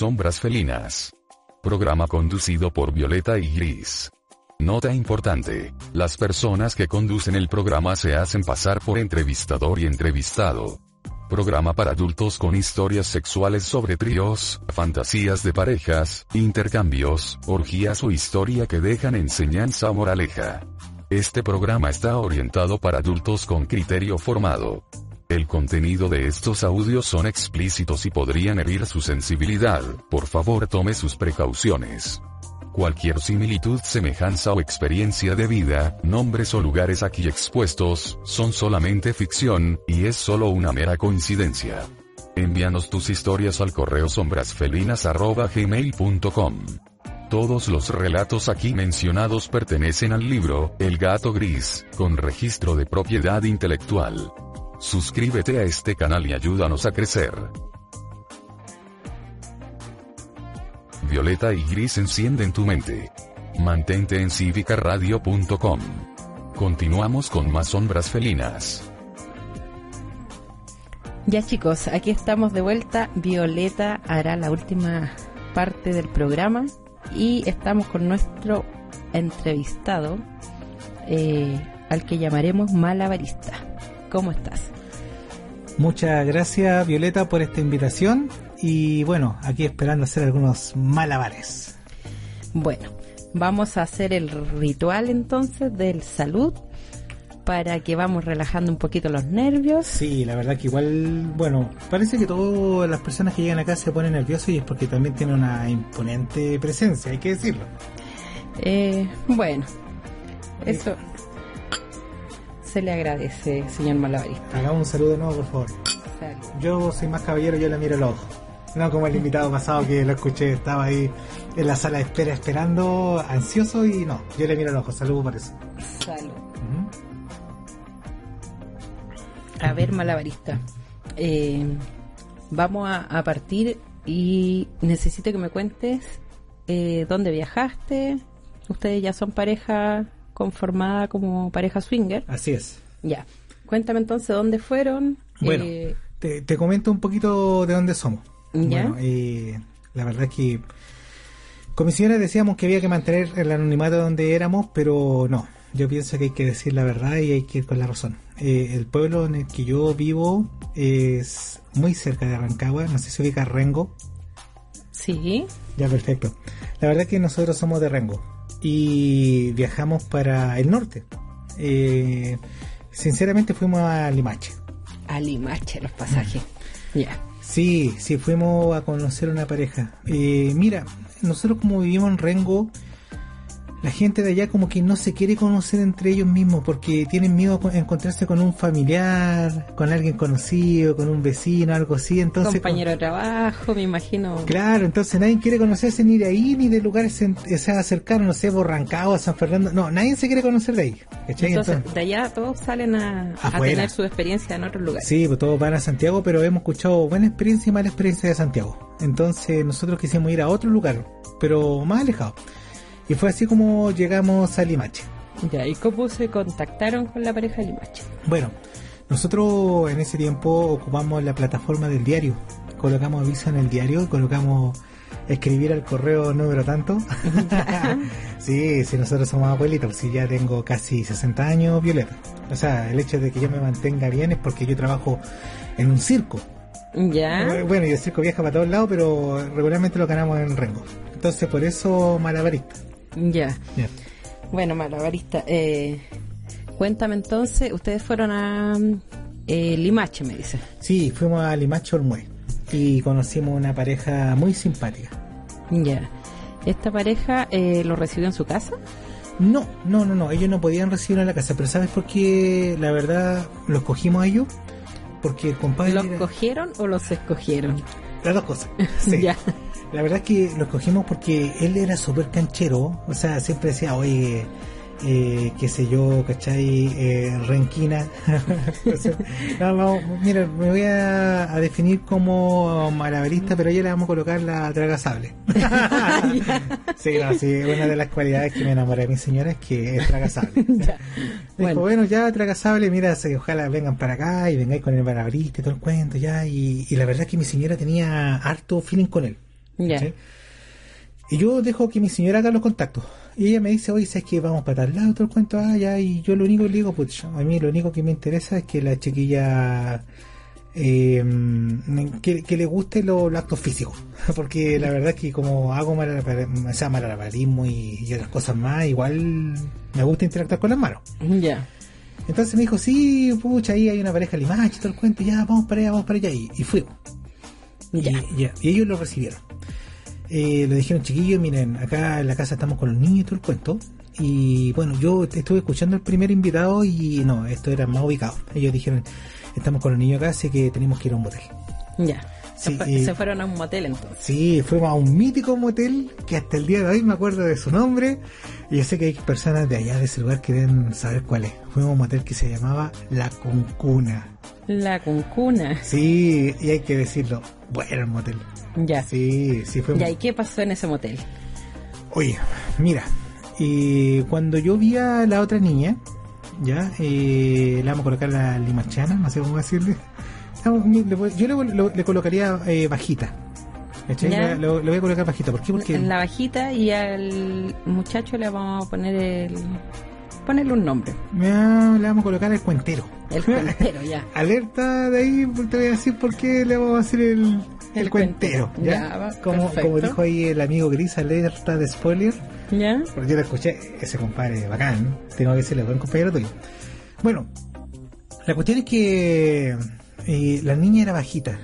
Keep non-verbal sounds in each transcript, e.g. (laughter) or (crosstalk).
Sombras Felinas. Programa conducido por Violeta y Gris. Nota importante. Las personas que conducen el programa se hacen pasar por entrevistador y entrevistado. Programa para adultos con historias sexuales sobre tríos, fantasías de parejas, intercambios, orgías o historia que dejan enseñanza o moraleja. Este programa está orientado para adultos con criterio formado. El contenido de estos audios son explícitos y podrían herir su sensibilidad, por favor tome sus precauciones. Cualquier similitud, semejanza o experiencia de vida, nombres o lugares aquí expuestos, son solamente ficción, y es solo una mera coincidencia. Envíanos tus historias al correo sombrasfelinas.gmail.com. Todos los relatos aquí mencionados pertenecen al libro, El gato gris, con registro de propiedad intelectual. Suscríbete a este canal y ayúdanos a crecer. Violeta y Gris encienden tu mente. Mantente en cívicaradio.com. Continuamos con más sombras felinas. Ya chicos, aquí estamos de vuelta. Violeta hará la última parte del programa y estamos con nuestro entrevistado eh, al que llamaremos Malabarista. ¿Cómo estás? Muchas gracias Violeta por esta invitación y bueno, aquí esperando hacer algunos malabares. Bueno, vamos a hacer el ritual entonces del salud para que vamos relajando un poquito los nervios. Sí, la verdad que igual, bueno, parece que todas las personas que llegan acá se ponen nerviosos y es porque también tiene una imponente presencia, hay que decirlo. Eh, bueno, eso se le agradece, señor Malabarista. Hagamos un saludo de nuevo, por favor. Yo soy más caballero, yo le miro el ojo. No como el invitado pasado que lo escuché, estaba ahí en la sala de espera esperando, ansioso y no, yo le miro el ojo. Saludo por eso. Salud. A ver, Malabarista. Eh, vamos a, partir y necesito que me cuentes eh, dónde viajaste. Ustedes ya son pareja conformada como pareja swinger. Así es. Ya. Cuéntame entonces dónde fueron. Bueno, eh, te, comento un poquito de dónde somos. ¿Ya? Bueno, eh, la verdad es que señora decíamos que había que mantener el anonimato donde éramos, pero no. Yo pienso que hay que decir la verdad y hay que ir con la razón. Eh, el pueblo en el que yo vivo es muy cerca de Rancagua, no sé si ubica Rengo. Sí. Ya, perfecto. La verdad es que nosotros somos de Rengo y viajamos para el norte. Eh, sinceramente fuimos a Limache. A Limache los pasajes. Mm. Ya. Sí, sí, fuimos a conocer una pareja. Eh, mira, nosotros como vivimos en Rengo, la gente de allá como que no se quiere conocer entre ellos mismos porque tienen miedo a encontrarse con un familiar, con alguien conocido, con un vecino, algo así. Entonces, compañero de trabajo, me imagino. Claro, entonces nadie quiere conocerse ni de ahí ni de lugares o cercanos, no sé, Borrancao, San Fernando. No, nadie se quiere conocer de ahí. Entonces, de allá todos salen a, tener su experiencia en otros lugares. Sí, pues todos van a Santiago, pero hemos escuchado buena experiencia y mala experiencia de Santiago. Entonces nosotros quisimos ir a otro lugar, pero más alejado. Y fue así como llegamos a Limache. Ya, ¿y cómo se contactaron con la pareja de Limache? Bueno, nosotros en ese tiempo ocupamos la plataforma del diario. Colocamos aviso en el diario, colocamos escribir al correo número tanto. (laughs) (laughs) sí, si nosotros somos abuelitos, si ya tengo casi 60 años, Violeta. O sea, el hecho de que yo me mantenga bien es porque yo trabajo en un circo. Ya. Bueno, y el circo viaja para todos lados, pero regularmente lo ganamos en Rengo. Entonces, por eso malabarista. Ya. Bueno, malabarista, eh, cuéntame entonces, ustedes fueron a eh, Limache, me dice. Sí, fuimos a Limache Olmué y conocimos una pareja muy simpática. Ya. ¿Esta pareja eh, lo recibió en su casa? No, no, no, no, ellos no podían recibirlo en la casa, pero ¿sabes por qué la verdad los cogimos a ellos? Porque el compadre... ¿Los cogieron o los escogieron? Las dos cosas. (laughs) Sí. ya. La verdad es que lo escogimos porque él era súper canchero, o sea, siempre decía, oye, eh, qué sé yo, ¿cachai? Eh, renquina. (laughs) no, mira, me voy a, definir como malabarista, pero ya le vamos a colocar la traga sable. (laughs) sí, no, sí, una de las cualidades que me enamoré de mi señora es que es traga sable. (laughs) Dijo, bueno. ya traga sable, mira, ojalá vengan para acá y vengáis con el malabarista y todo el cuento, ya. Y, y la verdad es que mi señora tenía harto feeling con él. ¿Cachai? Y yo dejo que mi señora haga los contactos. Y ella me dice, oye, ¿sabes que vamos para tal lado? Todo el cuento, ah, ya. Y yo lo único que le digo, pues, a mí lo único que me interesa es que la chiquilla, eh, que, que le guste lo- los actos físicos. (laughs) Porque la verdad es que como hago malabar- o sea, malabarismo y, y otras cosas más, igual me gusta interactuar con las manos. Ya. Entonces me dijo, sí, pucha, ahí hay una pareja limache, todo el cuento, ya, vamos para allá, vamos para allá. Y, y fuimos. Ya. Y, y ellos lo recibieron. Eh, le dijeron, chiquillos, miren, acá en la casa estamos con los niños y todo el cuento. Y bueno, yo estuve escuchando el primer invitado y no, esto era más ubicado. Ellos dijeron, estamos con los niños acá, así que tenemos que ir a un motel. Ya. Se, Sí, y- se fueron a un motel entonces. Sí, fuimos a un mítico motel que hasta el día de hoy me acuerdo de su nombre. Y yo sé que hay personas de allá de ese lugar que deben saber cuál es. Fuimos a un motel que se llamaba La Cuncuna. La cuncuna. Sí, y hay que decirlo, bueno el motel. Ya. Sí, sí fue. Ya, ¿y qué pasó en ese motel? Oye, mira, y cuando yo vi a la otra niña, ya, eh, le vamos a colocar la limachana, no sé cómo decirle. Le Yo le, le colocaría eh, bajita. lo- voy a colocar bajita. ¿Por qué? Porque la bajita y al muchacho le vamos a poner el... Ponerle un nombre. Ah, le vamos a colocar el cuentero. El cuentero, ya. (laughs) Alerta de ahí, te voy a decir por qué le vamos a hacer el, el, El cuentero. ¿ya? Ya, como, como dijo ahí el amigo Gris, alerta de spoiler. ¿Ya? Porque yo lo escuché, ese compadre bacán, tengo que decirle, buen compañero tuyo. Bueno, la cuestión es que eh, la niña era bajita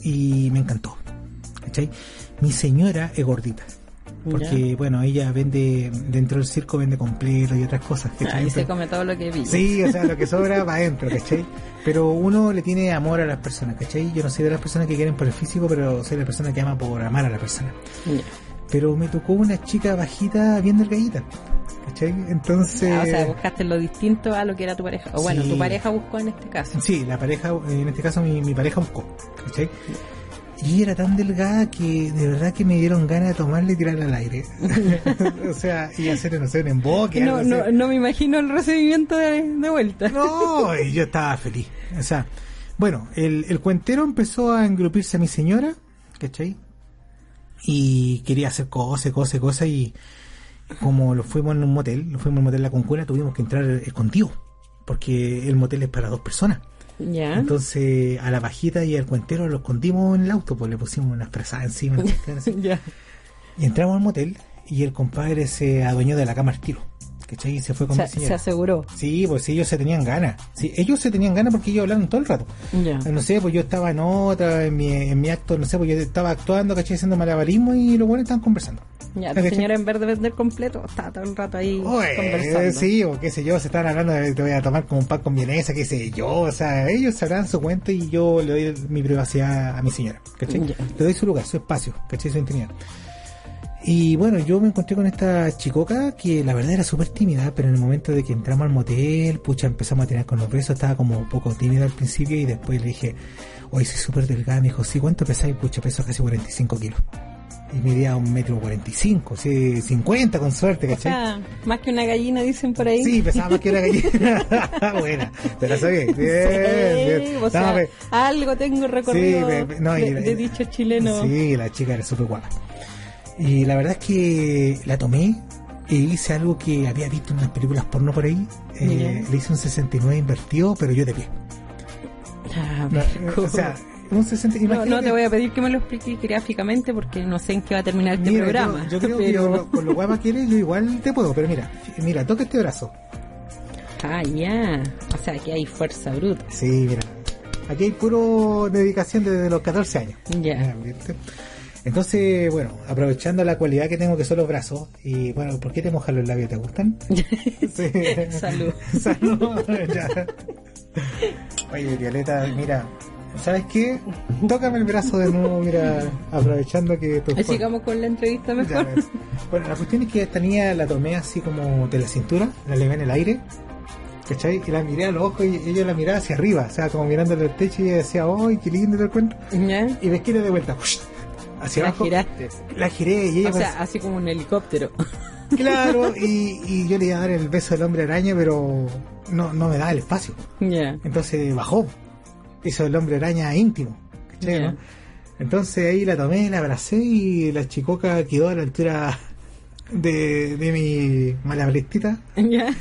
y me encantó. ¿cachai? Mi señora es gordita. Porque, bueno, ella vende, dentro del circo vende completo y otras cosas. ¿cachai? Ahí se come todo lo que vi. Sí, o sea, lo que sobra va adentro, ¿cachai? Pero uno le tiene amor a las personas, ¿cachai? Yo no soy de las personas que quieren por el físico, pero soy la persona que ama por amar a la persona. Ya. Pero me tocó una chica bajita bien delgadita, ¿cachai? Entonces... Ah, o sea, buscaste lo distinto a lo que era tu pareja. O bueno, Sí. tu pareja buscó en este caso. Sí, la pareja, en este caso mi, mi pareja buscó, ¿cachai? Y era tan delgada que de verdad que me dieron ganas de tomarle y tirarla al aire. (laughs) o sea, y hacer, no sé, un emboque. No, no, así. no me imagino el recibimiento de, de vuelta. No, y yo estaba feliz. O sea, bueno, el, el cuentero empezó a engrupirse a mi señora, ¿cachai? Y quería hacer cosas, cosas, cosas, y como lo fuimos en un motel, lo fuimos en un motel La Concuna, tuvimos que entrar escondidos, porque el motel es para dos personas. Ya. Entonces, a la bajita y al cuentero lo escondimos en el auto, pues le pusimos unas frazadas encima. (laughs) así. ya. y entramos al motel, y el compadre se adueñó de la cama al tiro, ¿cachai? Y se fue con Se, mi se aseguró. Sí, pues sí, ellos se tenían ganas. Sí, ellos se tenían ganas porque ellos hablaron todo el rato. Ya. No sé, pues yo estaba en otra, en mi, en mi acto, no sé, pues yo estaba actuando, ¿cachai? Haciendo malabarismo y los buenos estaban conversando. Ya, señora en vez de vender completo, está todo el rato ahí Oye, conversando. sí, o qué sé yo, se estaban hablando de te voy a tomar como un pan con vienesa, qué sé yo, o sea, ellos sabrán su cuenta y yo le doy mi privacidad a mi señora, ¿cachai? Le doy su lugar, su espacio, ¿cachai? Su intimidad. Y bueno, yo me encontré con esta chicoca que la verdad era súper tímida, pero en el momento de que entramos al motel, pucha, empezamos a tener con los besos, estaba como un poco tímida al principio y después le dije, hoy soy súper delgada, me dijo, sí, ¿cuánto pesáis? Pucha, peso casi 45 kilos. Y medía un metro 45, sí, 50 con suerte, O ¿cachai? sea, más que una gallina dicen por ahí. Sí, pesaba más que una gallina. (laughs) (laughs) Buena, te la sabía. Bien, Sí, bien. o sea, No, pe- algo tengo recorrido Sí, no, y de, la- de dicho chileno. Sí, la chica era súper guapa. Y la verdad es que la tomé e hice algo que había visto en unas películas porno por ahí. Eh, le hice un 69 invertido, pero yo de pie. Ah, No, o sea, un 60, no, te voy a pedir que me lo expliques gráficamente porque no sé en qué va a terminar este Mira, programa. Yo, yo creo (laughs) que pero... yo, con lo guapa que eres, yo igual te puedo, pero mira, mira, toca este brazo. Ah, ya. O sea, que hay fuerza bruta. Sí, mira. Aquí hay puro dedicación desde los 14 años. Ya. ¿viste? Entonces, bueno, aprovechando la cualidad que tengo que son los brazos, y bueno, ¿por qué te mojas los labios? ¿Te gustan? (laughs) Sí. Salud. (laughs) Salud. ya. Oye, Violeta, mira, ¿sabes qué? Tócame el brazo de nuevo, mira, aprovechando que tú... Sigamos con la entrevista mejor. Bueno, la cuestión es que esta niña la tomé así como de la cintura, la levé en el aire, ¿cachai? Y la miré a los ojos y ella la miraba hacia arriba, o sea, como mirándole al techo y ella decía, ¡ay, qué lindo el cuento! ¿Ya? Y me quiere de vuelta, hacia La abajo. giraste. La giré y ella O sea, así como un helicóptero. Claro, (laughs) y, y yo le iba a dar el beso del hombre araña, pero no, no me daba el espacio. Ya. Entonces bajó. Hizo el hombre araña íntimo. ¿cachai, Ya. no? Entonces ahí la tomé, la abracé y la chicoca quedó a la altura de, de mi malabaristita, (laughs) Ya.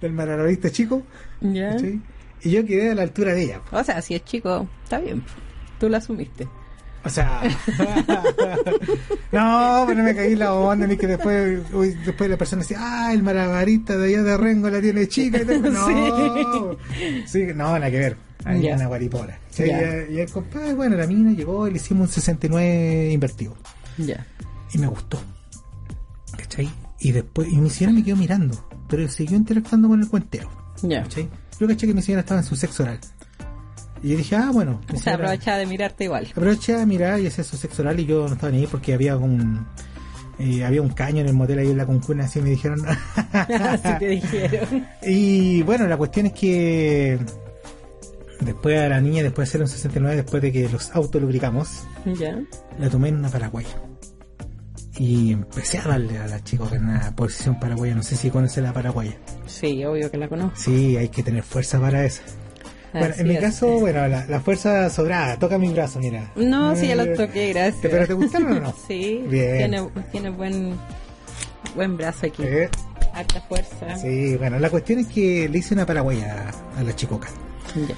del malabarista chico. Ya. ¿cachai? Y yo quedé a la altura de ella. O sea, si es chico, está bien. Tú lo asumiste. O sea, (laughs) no, pero me caí la onda, ni que después, uy, después la persona decía, ah, el malabarista de allá de Rengo la tiene chica y. (laughs) No, sí, no, nada que ver. Ahí Ya. una guaripola. Sí, Ya. y, y el compadre, bueno, la mina llegó y le hicimos un 69 invertido. Ya. Y me gustó. ¿Cachai? Y después, y mi señora me quedó mirando, pero siguió interactuando con el cuentero. Ya. ¿Cachai? Yo caché que mi señora estaba en su sexo oral. Y yo dije, ah, bueno. mi Se señora- aprovecha de mirarte igual. Aproveché a mirar y su sexo oral y yo no estaba ni ahí porque había un eh, había un caño en el motel ahí en la concuna, así me dijeron. (laughs) Así te dijeron. (laughs) y bueno, la cuestión es que después a la niña, después de hacer un 69, después de que los autolubricamos, Ya. la tomé en una paraguaya. Y empecé a darle a la chica en una posición paraguaya. No sé si conoce la paraguaya. Sí, obvio que la conozco. Sí, hay que tener fuerza para eso. Bueno, Así en mi es. caso, bueno, la, la fuerza sobrada. Toca mi brazo, mira. No, sí, ya Eh, lo toqué, gracias. ¿Pero te gustaron o no? (laughs) Sí, Bien. tiene, tiene buen, buen brazo aquí. Eh, Harta fuerza. Sí, bueno, la cuestión es que le hice una paraguaya a la chicoca. Ya.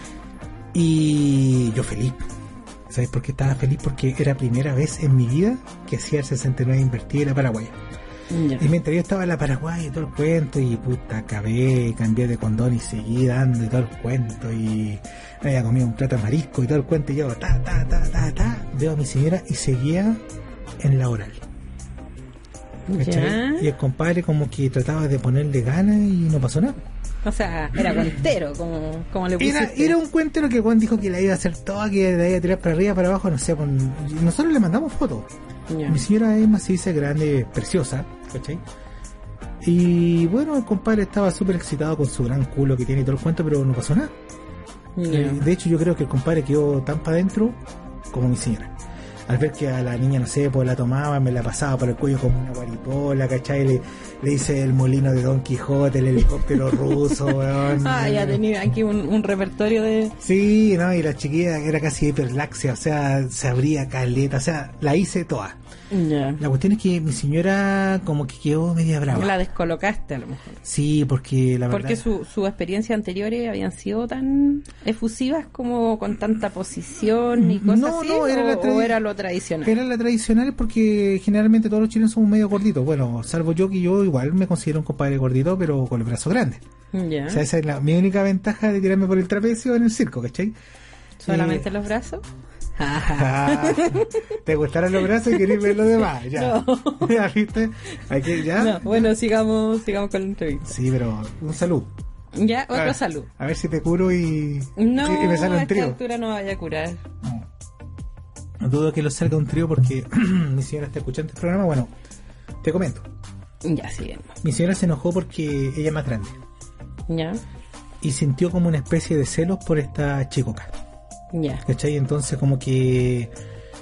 Y yo feliz. ¿Sabes por qué estaba feliz? Porque era primera vez en mi vida que hacía el 69 invertido en la paraguaya. Y mientras yo estaba en la paraguaya y todo el cuento, y puta, acabé, cambié de condón y seguí dando y todo el cuento, y me había comido un plato de marisco y todo el cuento, y yo, ta, ta, ta, ta, ta, veo a mi señora y seguía en la oral. Ya. Y el compadre como que trataba de ponerle ganas y no pasó nada. O sea, era contero, como, como le pusiste. Era, era un cuento lo que Juan dijo que la iba a hacer toda, que la iba a tirar para arriba, para abajo, no sé. con- nosotros le mandamos fotos. Mi señora es maciza, grande, preciosa, ¿cachai? Y bueno, el compadre estaba súper excitado con su gran culo que tiene y todo el cuento, pero no pasó nada. Eh, de hecho, yo creo que el compadre quedó tan para adentro como mi señora. Al ver que a la niña, no sé, pues la tomaba, me la pasaba por el cuello como una guaripola, ¿cachai? Le, le hice el molino de Don Quijote, el helicóptero ruso, (laughs) weón. Ah, ya tenía aquí un, un repertorio de... Sí, no, y la chiquilla era casi hiperlaxia, o sea, se abría caleta, o sea, la hice toda. La cuestión es que mi señora como que quedó media brava. La descolocaste a lo mejor. Sí, porque la verdad... Porque su, sus experiencias anteriores habían sido tan efusivas como con tanta posición y cosas No, así, no, era o, la tradi- o era lo tradicional. Era la tradicional porque generalmente todos los chilenos somos medio gorditos. Bueno, salvo yo que yo igual me considero un compadre gordito, pero con el brazo grande. Ya. O sea, esa es la, mi única ventaja de tirarme por el trapecio en el circo, ¿cachai? ¿Solamente Eh, los brazos? Ah, (laughs) ¿Te gustaron los brazos y querés ver los demás? (laughs) Ya. (laughs) ¿Ya viste? Hay que, ¿ya? No, bueno, sigamos, sigamos con la entrevista. Sí, pero un salud. Ya, A otro ver, salud. A ver si te curo y, No, y, me sale a un esta trío. altura no vaya a curar. No dudo que lo salga un trío porque (clears throat) mi señora está escuchando este programa. Bueno, te comento. Ya, sigamos. Mi señora se enojó porque ella es más grande Ya, y sintió como una especie de celos por esta chicoca. Ya. ¿Cachai? Entonces como que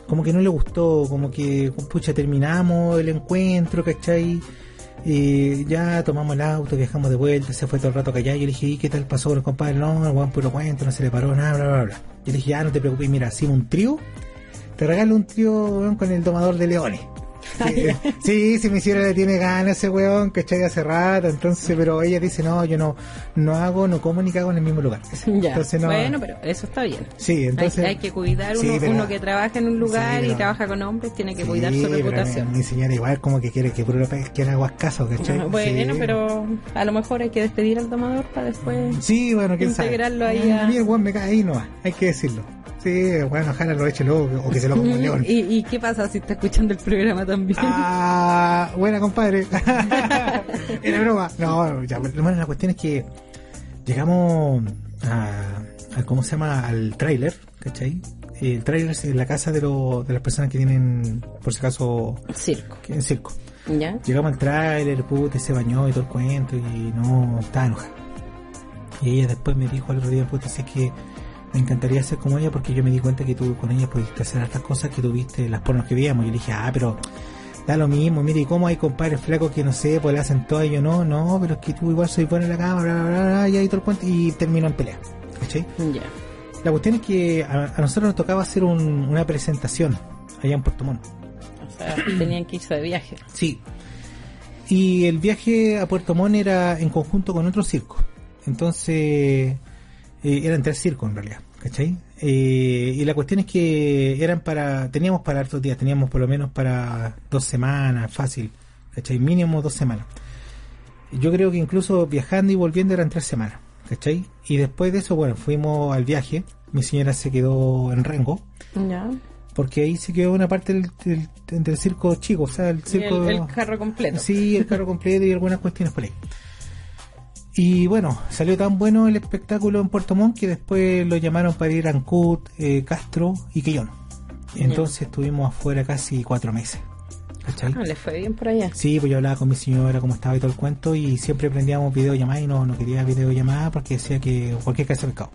como que no le gustó, como que pucha terminamos el encuentro, ¿cachai? Y ya tomamos el auto, viajamos de vuelta, se fue todo el rato callado. Yo le dije, ¿y qué tal pasó con el compadre? No, el weón puro cuento, no se le paró nada, bla, bla, bla. Yo le dije, ya no te preocupes, mira, hacemos un trío, te regalo un trío con el domador de leones. (laughs) Sí, sí, si mi señora le tiene ganas ese weón, ¿cachai? Hace rato, entonces, pero ella dice, no, yo no, no hago, no como ni cago en el mismo lugar. (laughs) Ya. Entonces, no, Bueno, pero eso está bien. Sí, entonces. hay, hay que cuidar uno, Sí, pero- uno que trabaja en un lugar Sí, y trabaja con hombres, tiene que cuidar su reputación. Mi, mi señora igual como que quiere que que le hagas caso, ¿cachai? Bueno, pero a lo mejor hay que despedir al domador para después. Sí, bueno, quién sabe. integrarlo ahí a- A mí el weón me cae ahí nomás, hay que decirlo. Sí, bueno, ojalá lo eche luego o que se lo coma un león. (laughs) ¿Y, y qué pasa si está escuchando el programa también? Ah, buena compadre. (laughs) (laughs) Era broma. No, ya, bueno, la cuestión es que llegamos a, a- ¿cómo se llama? Al tráiler, ¿cachai? El tráiler es la casa de, lo- de las personas que tienen, por si acaso, Circo. que en circo. ¿Ya? Llegamos al tráiler, puta, se bañó y todo el cuento y no, estaba enojada. Y ella después me dijo al otro día, puta, si es que me encantaría ser como ella porque yo me di cuenta que tú con ella pudiste hacer estas cosas que tuviste las pornos que veíamos. Yo le dije, ah, pero da lo mismo, mire, ¿y cómo hay compadres flacos que no sé, pues le hacen todo y yo no? No, pero es que tú igual soy bueno en la cama, bla, bla, bla, bla, y ahí todo el cuento y terminó en pelea. ¿Cachai? Ya. La cuestión es que a, nosotros nos tocaba hacer una presentación allá en Puerto Montt. O sea, (clears throat) tenían que irse de viaje. Sí. Y el viaje a Puerto Montt era en conjunto con otro circo. Entonces, eh, eran tres circos en realidad, ¿cachai? Eh, y la cuestión es que eran para, teníamos para hartos días, teníamos por lo menos para dos semanas, fácil, ¿cachai? Mínimo dos semanas. Yo creo que incluso viajando y volviendo eran tres semanas, ¿cachai? Y después de eso, bueno, fuimos al viaje, mi señora se quedó en Rengo. Ya. Porque ahí se quedó una parte del, del, circo chico, o sea, el circo... El, carro completo. Sí, el carro completo y algunas cuestiones por ahí. Y bueno, salió tan bueno el espectáculo en Puerto Montt que después lo llamaron para ir a Ancud, eh, Castro y Quillón. Entonces estuvimos afuera casi cuatro meses. ¿Cachai? Ah, ¿Le fue bien por allá? Sí, pues yo hablaba con mi señora cómo estaba y todo el cuento y siempre prendíamos videollamadas y no, no quería videollamada porque decía que cualquier caso pescado.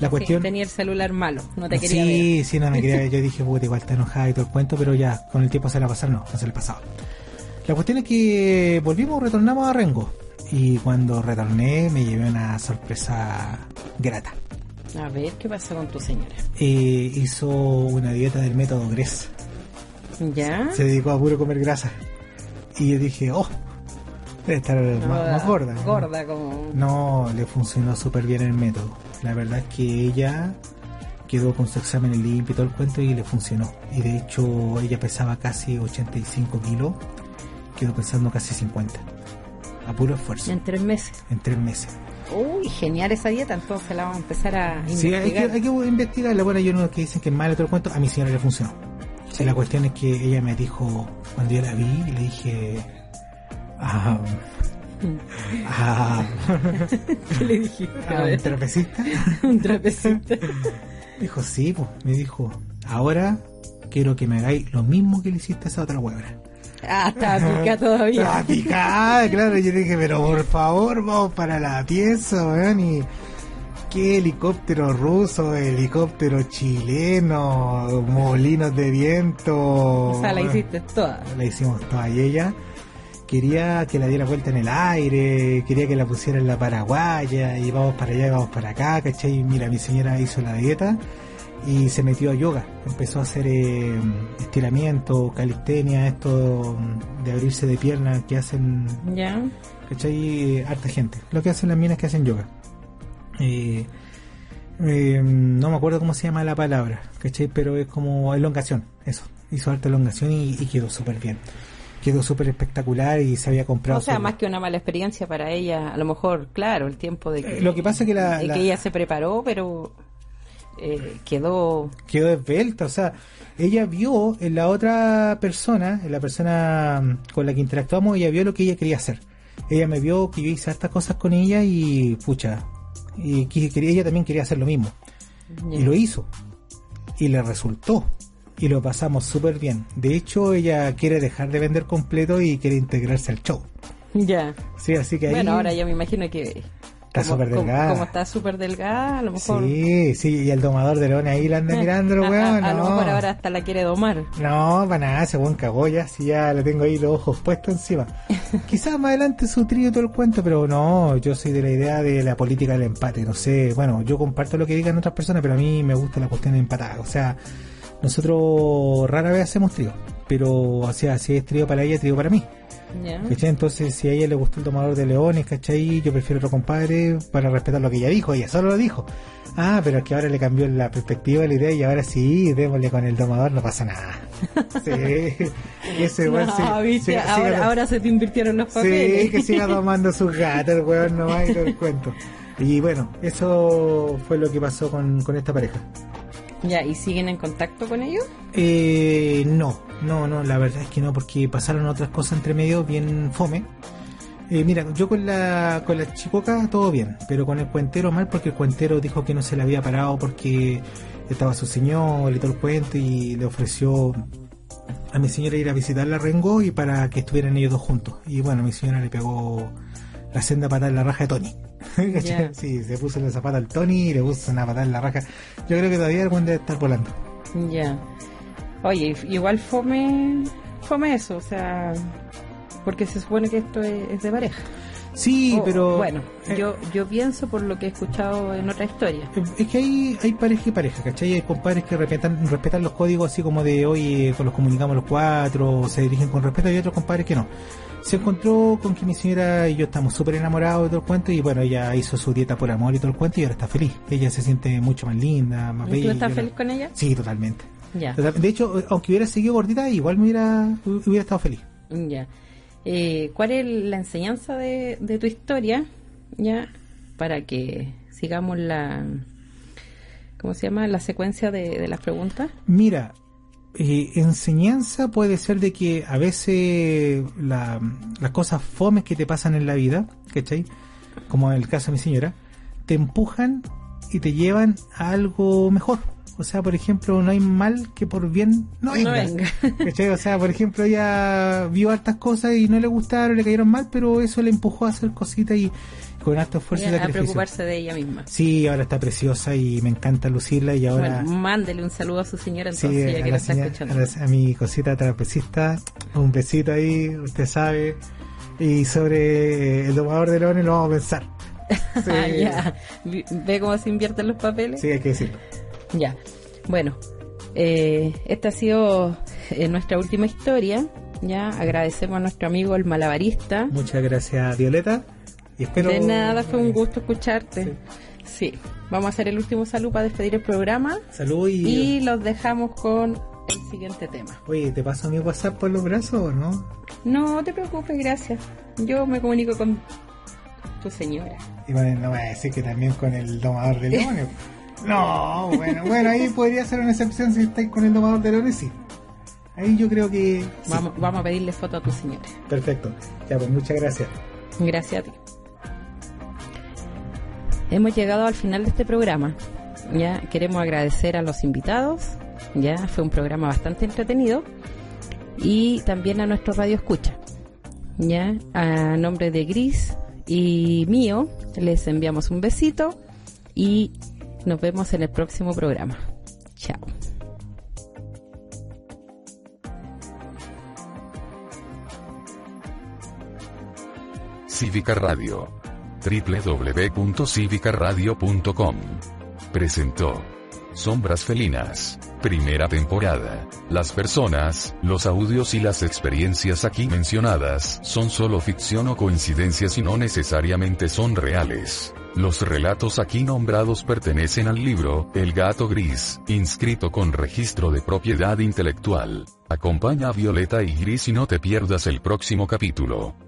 La cuestión... Tenía el celular malo, no te quería sí, ver. Sí, no me quería ver. Yo dije, puta, igual está enojada y todo el cuento, pero ya, con el tiempo se la pasar, no, no se le pasaba. La cuestión es que volvimos, retornamos a Rengo y cuando retorné me llevé una sorpresa grata. A ver, ¿qué pasó con tu señora? Eh, hizo una dieta del método Gres. ¿Ya? Se dedicó a puro comer grasa. Y yo dije, oh, debe estar más, gorda. Gorda como... No, le funcionó súper bien el método. La verdad es que ella quedó con su examen limpio y todo el cuento y le funcionó. Y de hecho ella pesaba casi 85 kilos, quedó pesando casi 50 a puro esfuerzo. En tres meses. En tres meses. Uy, genial esa dieta, entonces la vamos a empezar a investigar. Sí, hay que, investigarla. Bueno, yo no que dicen que es malo, te lo cuento, a mi señora le funcionó. Sí. La cuestión es que ella me dijo, cuando yo la vi, le dije, ah, ah, (laughs) ¿Qué le dije? Ah, ¿Un trapecista? (laughs) un trapecista. (laughs) dijo, sí, pues, me dijo, ahora quiero que me hagáis lo mismo que le hiciste a esa otra huevra. Ah, picada todavía. Picada, claro. Yo dije, pero por favor, vamos para la pieza, weón. Y qué helicóptero ruso, helicóptero chileno, molinos de viento. O sea, la hiciste toda. La hicimos toda. Y ella quería que la diera vuelta en el aire, quería que la pusiera en la paraguaya, y vamos para allá, vamos para acá, ¿cachai? Mira, mi señora hizo la dieta y se metió a yoga. Empezó a hacer eh, estiramiento, calistenia, esto de abrirse de piernas que hacen. Ya. ¿Cachai? Harta gente. Lo que hacen las minas que hacen yoga. Eh, eh, no me acuerdo cómo se llama la palabra, ¿cachai? Pero es como elongación, eso. Hizo harta elongación y, quedó súper bien. Quedó súper espectacular y se había comprado. O sea, más que una mala experiencia para ella, a lo mejor, claro, el tiempo de que, lo que, pasa que, la, que ella se preparó, pero eh, quedó... Quedó esbelta, o sea, ella vio en la otra persona, en la persona mm, con la que interactuamos, ella vio lo que ella quería hacer. Ella me vio que yo hice estas cosas con ella y, pucha, y quería, ella también quería hacer lo mismo. Y lo hizo. Y le resultó. Y lo pasamos súper bien. De hecho, ella quiere dejar de vender completo y quiere integrarse al show. Ya. Sí, así que ahí... Bueno, ahora yo me imagino que Está súper delgada. Como, está súper delgada, a lo mejor. Sí, sí, y el domador de leones ahí la anda (laughs) mirando, weón. A, lo mejor ahora hasta la quiere domar. No, para nada, ese buen cagó ya, si ya le tengo ahí los ojos puestos encima. (laughs) Quizás más adelante su trío todo el cuento, pero no, yo soy de la idea de la política del empate. No sé, bueno, yo comparto lo que digan otras personas, pero a mí me gusta la cuestión de empatar. O sea, nosotros rara vez hacemos trío, pero, o sea, si es trío para ella, trío para mí. Entonces, si a ella le gustó el tomador de leones, ¿cachai? Yo prefiero otro compadre para respetar lo que ella dijo. Ella solo lo dijo. Ah, pero es que ahora le cambió la perspectiva, la idea, y ahora sí, démosle con el domador, no pasa nada. (laughs) Sí, ese no, sí, ahora, se te invirtieron los papeles. Sí, que siga (laughs) tomando sus gatos, el weón, no y todo el cuento. Y bueno, eso fue lo que pasó con, con esta pareja. Ya, ¿y siguen en contacto con ellos? Eh, no, no, no, la verdad es que no, porque pasaron otras cosas entre medio bien fome. Eh, mira, yo con la, con la chicoca todo bien, pero con el cuentero mal porque el cuentero dijo que no se le había parado porque estaba su señor y todo el cuento y le ofreció a mi señora ir a visitar la Rengo y para que estuvieran ellos dos juntos. Y bueno, mi señora le pegó la senda patada en la raja de Tony. (laughs) sí, se puso la zapata al Tony y le puso una patada en la raja. Yo creo que todavía el debe estar volando. Ya. Oye, igual fome, fome eso, o sea, porque se supone que esto es, de pareja. Sí, O, pero... Bueno, eh, yo, yo pienso por lo que he escuchado en otra historia. Es que hay, hay pareja y pareja, ¿cachai? Hay compadres que respetan, respetan los códigos así como de hoy, con los comunicamos los cuatro, o se dirigen con respeto, y otros compadres que no. Se encontró con que mi señora y yo estamos súper enamorados de todo el cuento, y bueno, ella hizo su dieta por amor y todo el cuento, y ahora está feliz. Ella se siente mucho más linda, más ¿Y bella. ¿Tú estás feliz con ella? Sí, totalmente. Ya. De hecho, aunque hubiera seguido gordita, igual me hubiera, hubiera estado feliz. Ya. Eh, ¿Cuál es la enseñanza de, tu historia? Ya, para que sigamos la. ¿Cómo se llama? La secuencia de, de las preguntas. Mira, eh, enseñanza puede ser de que a veces la- las cosas fomes que te pasan en la vida, ¿cachai? Como en el caso de mi señora, te empujan y te llevan a algo mejor. O sea, por ejemplo, no hay mal que por bien no venga. venga. (laughs) ¿Cachai? O sea, por ejemplo, ella vio hartas cosas y no le gustaron, le cayeron mal, pero eso le empujó a hacer cositas y con harto esfuerzo y Ya, a preocuparse de ella misma. Sí, ahora está preciosa y me encanta lucirla y ahora... Bueno, mándele un saludo a su señora Sí, entonces, ya a, que la está señora- escuchando. a la- a mi cosita trapecista, un besito ahí, usted sabe. Y sobre el domador de leones lo vamos a pensar. (laughs) Sí, Ah, ya. Vi- ¿Ve cómo se invierten los papeles? sí, hay que decirlo. Ya. Bueno, eh, esta ha sido eh, nuestra última historia. Ya agradecemos a nuestro amigo el malabarista. Muchas gracias, Violeta. Y espero... De nada, fue un gusto escucharte. Sí. Vamos a hacer el último saludo para despedir el programa Salud y... y los dejamos con el siguiente tema. Oye, ¿te paso mi WhatsApp por los brazos o no? No te preocupes, gracias. Yo me comunico con tu señora. Y bueno, no voy a decir que también con el domador de (laughs) leones. No, bueno, bueno, ahí podría ser una excepción si estáis con el domador de leones, sí. Ahí yo creo que... sí. Vamos, vamos a pedirle foto a tu señora. Perfecto. Ya, pues muchas gracias. Gracias a ti. Hemos llegado al final de este programa. Ya queremos agradecer a los invitados. Ya fue un programa bastante entretenido. Y también a nuestro radio escucha. Ya a nombre de Gris y mío, les enviamos un besito y nos vemos en el próximo programa. Chao. Cívica Radio. www.cívicaradio.com. Presentó. Sombras Felinas. Primera temporada. Las personas, los audios y las experiencias aquí mencionadas son solo ficción o coincidencias y no necesariamente son reales. Los relatos aquí nombrados pertenecen al libro El gato gris, inscrito con registro de propiedad intelectual. Acompaña a Violeta y Gris y no te pierdas el próximo capítulo.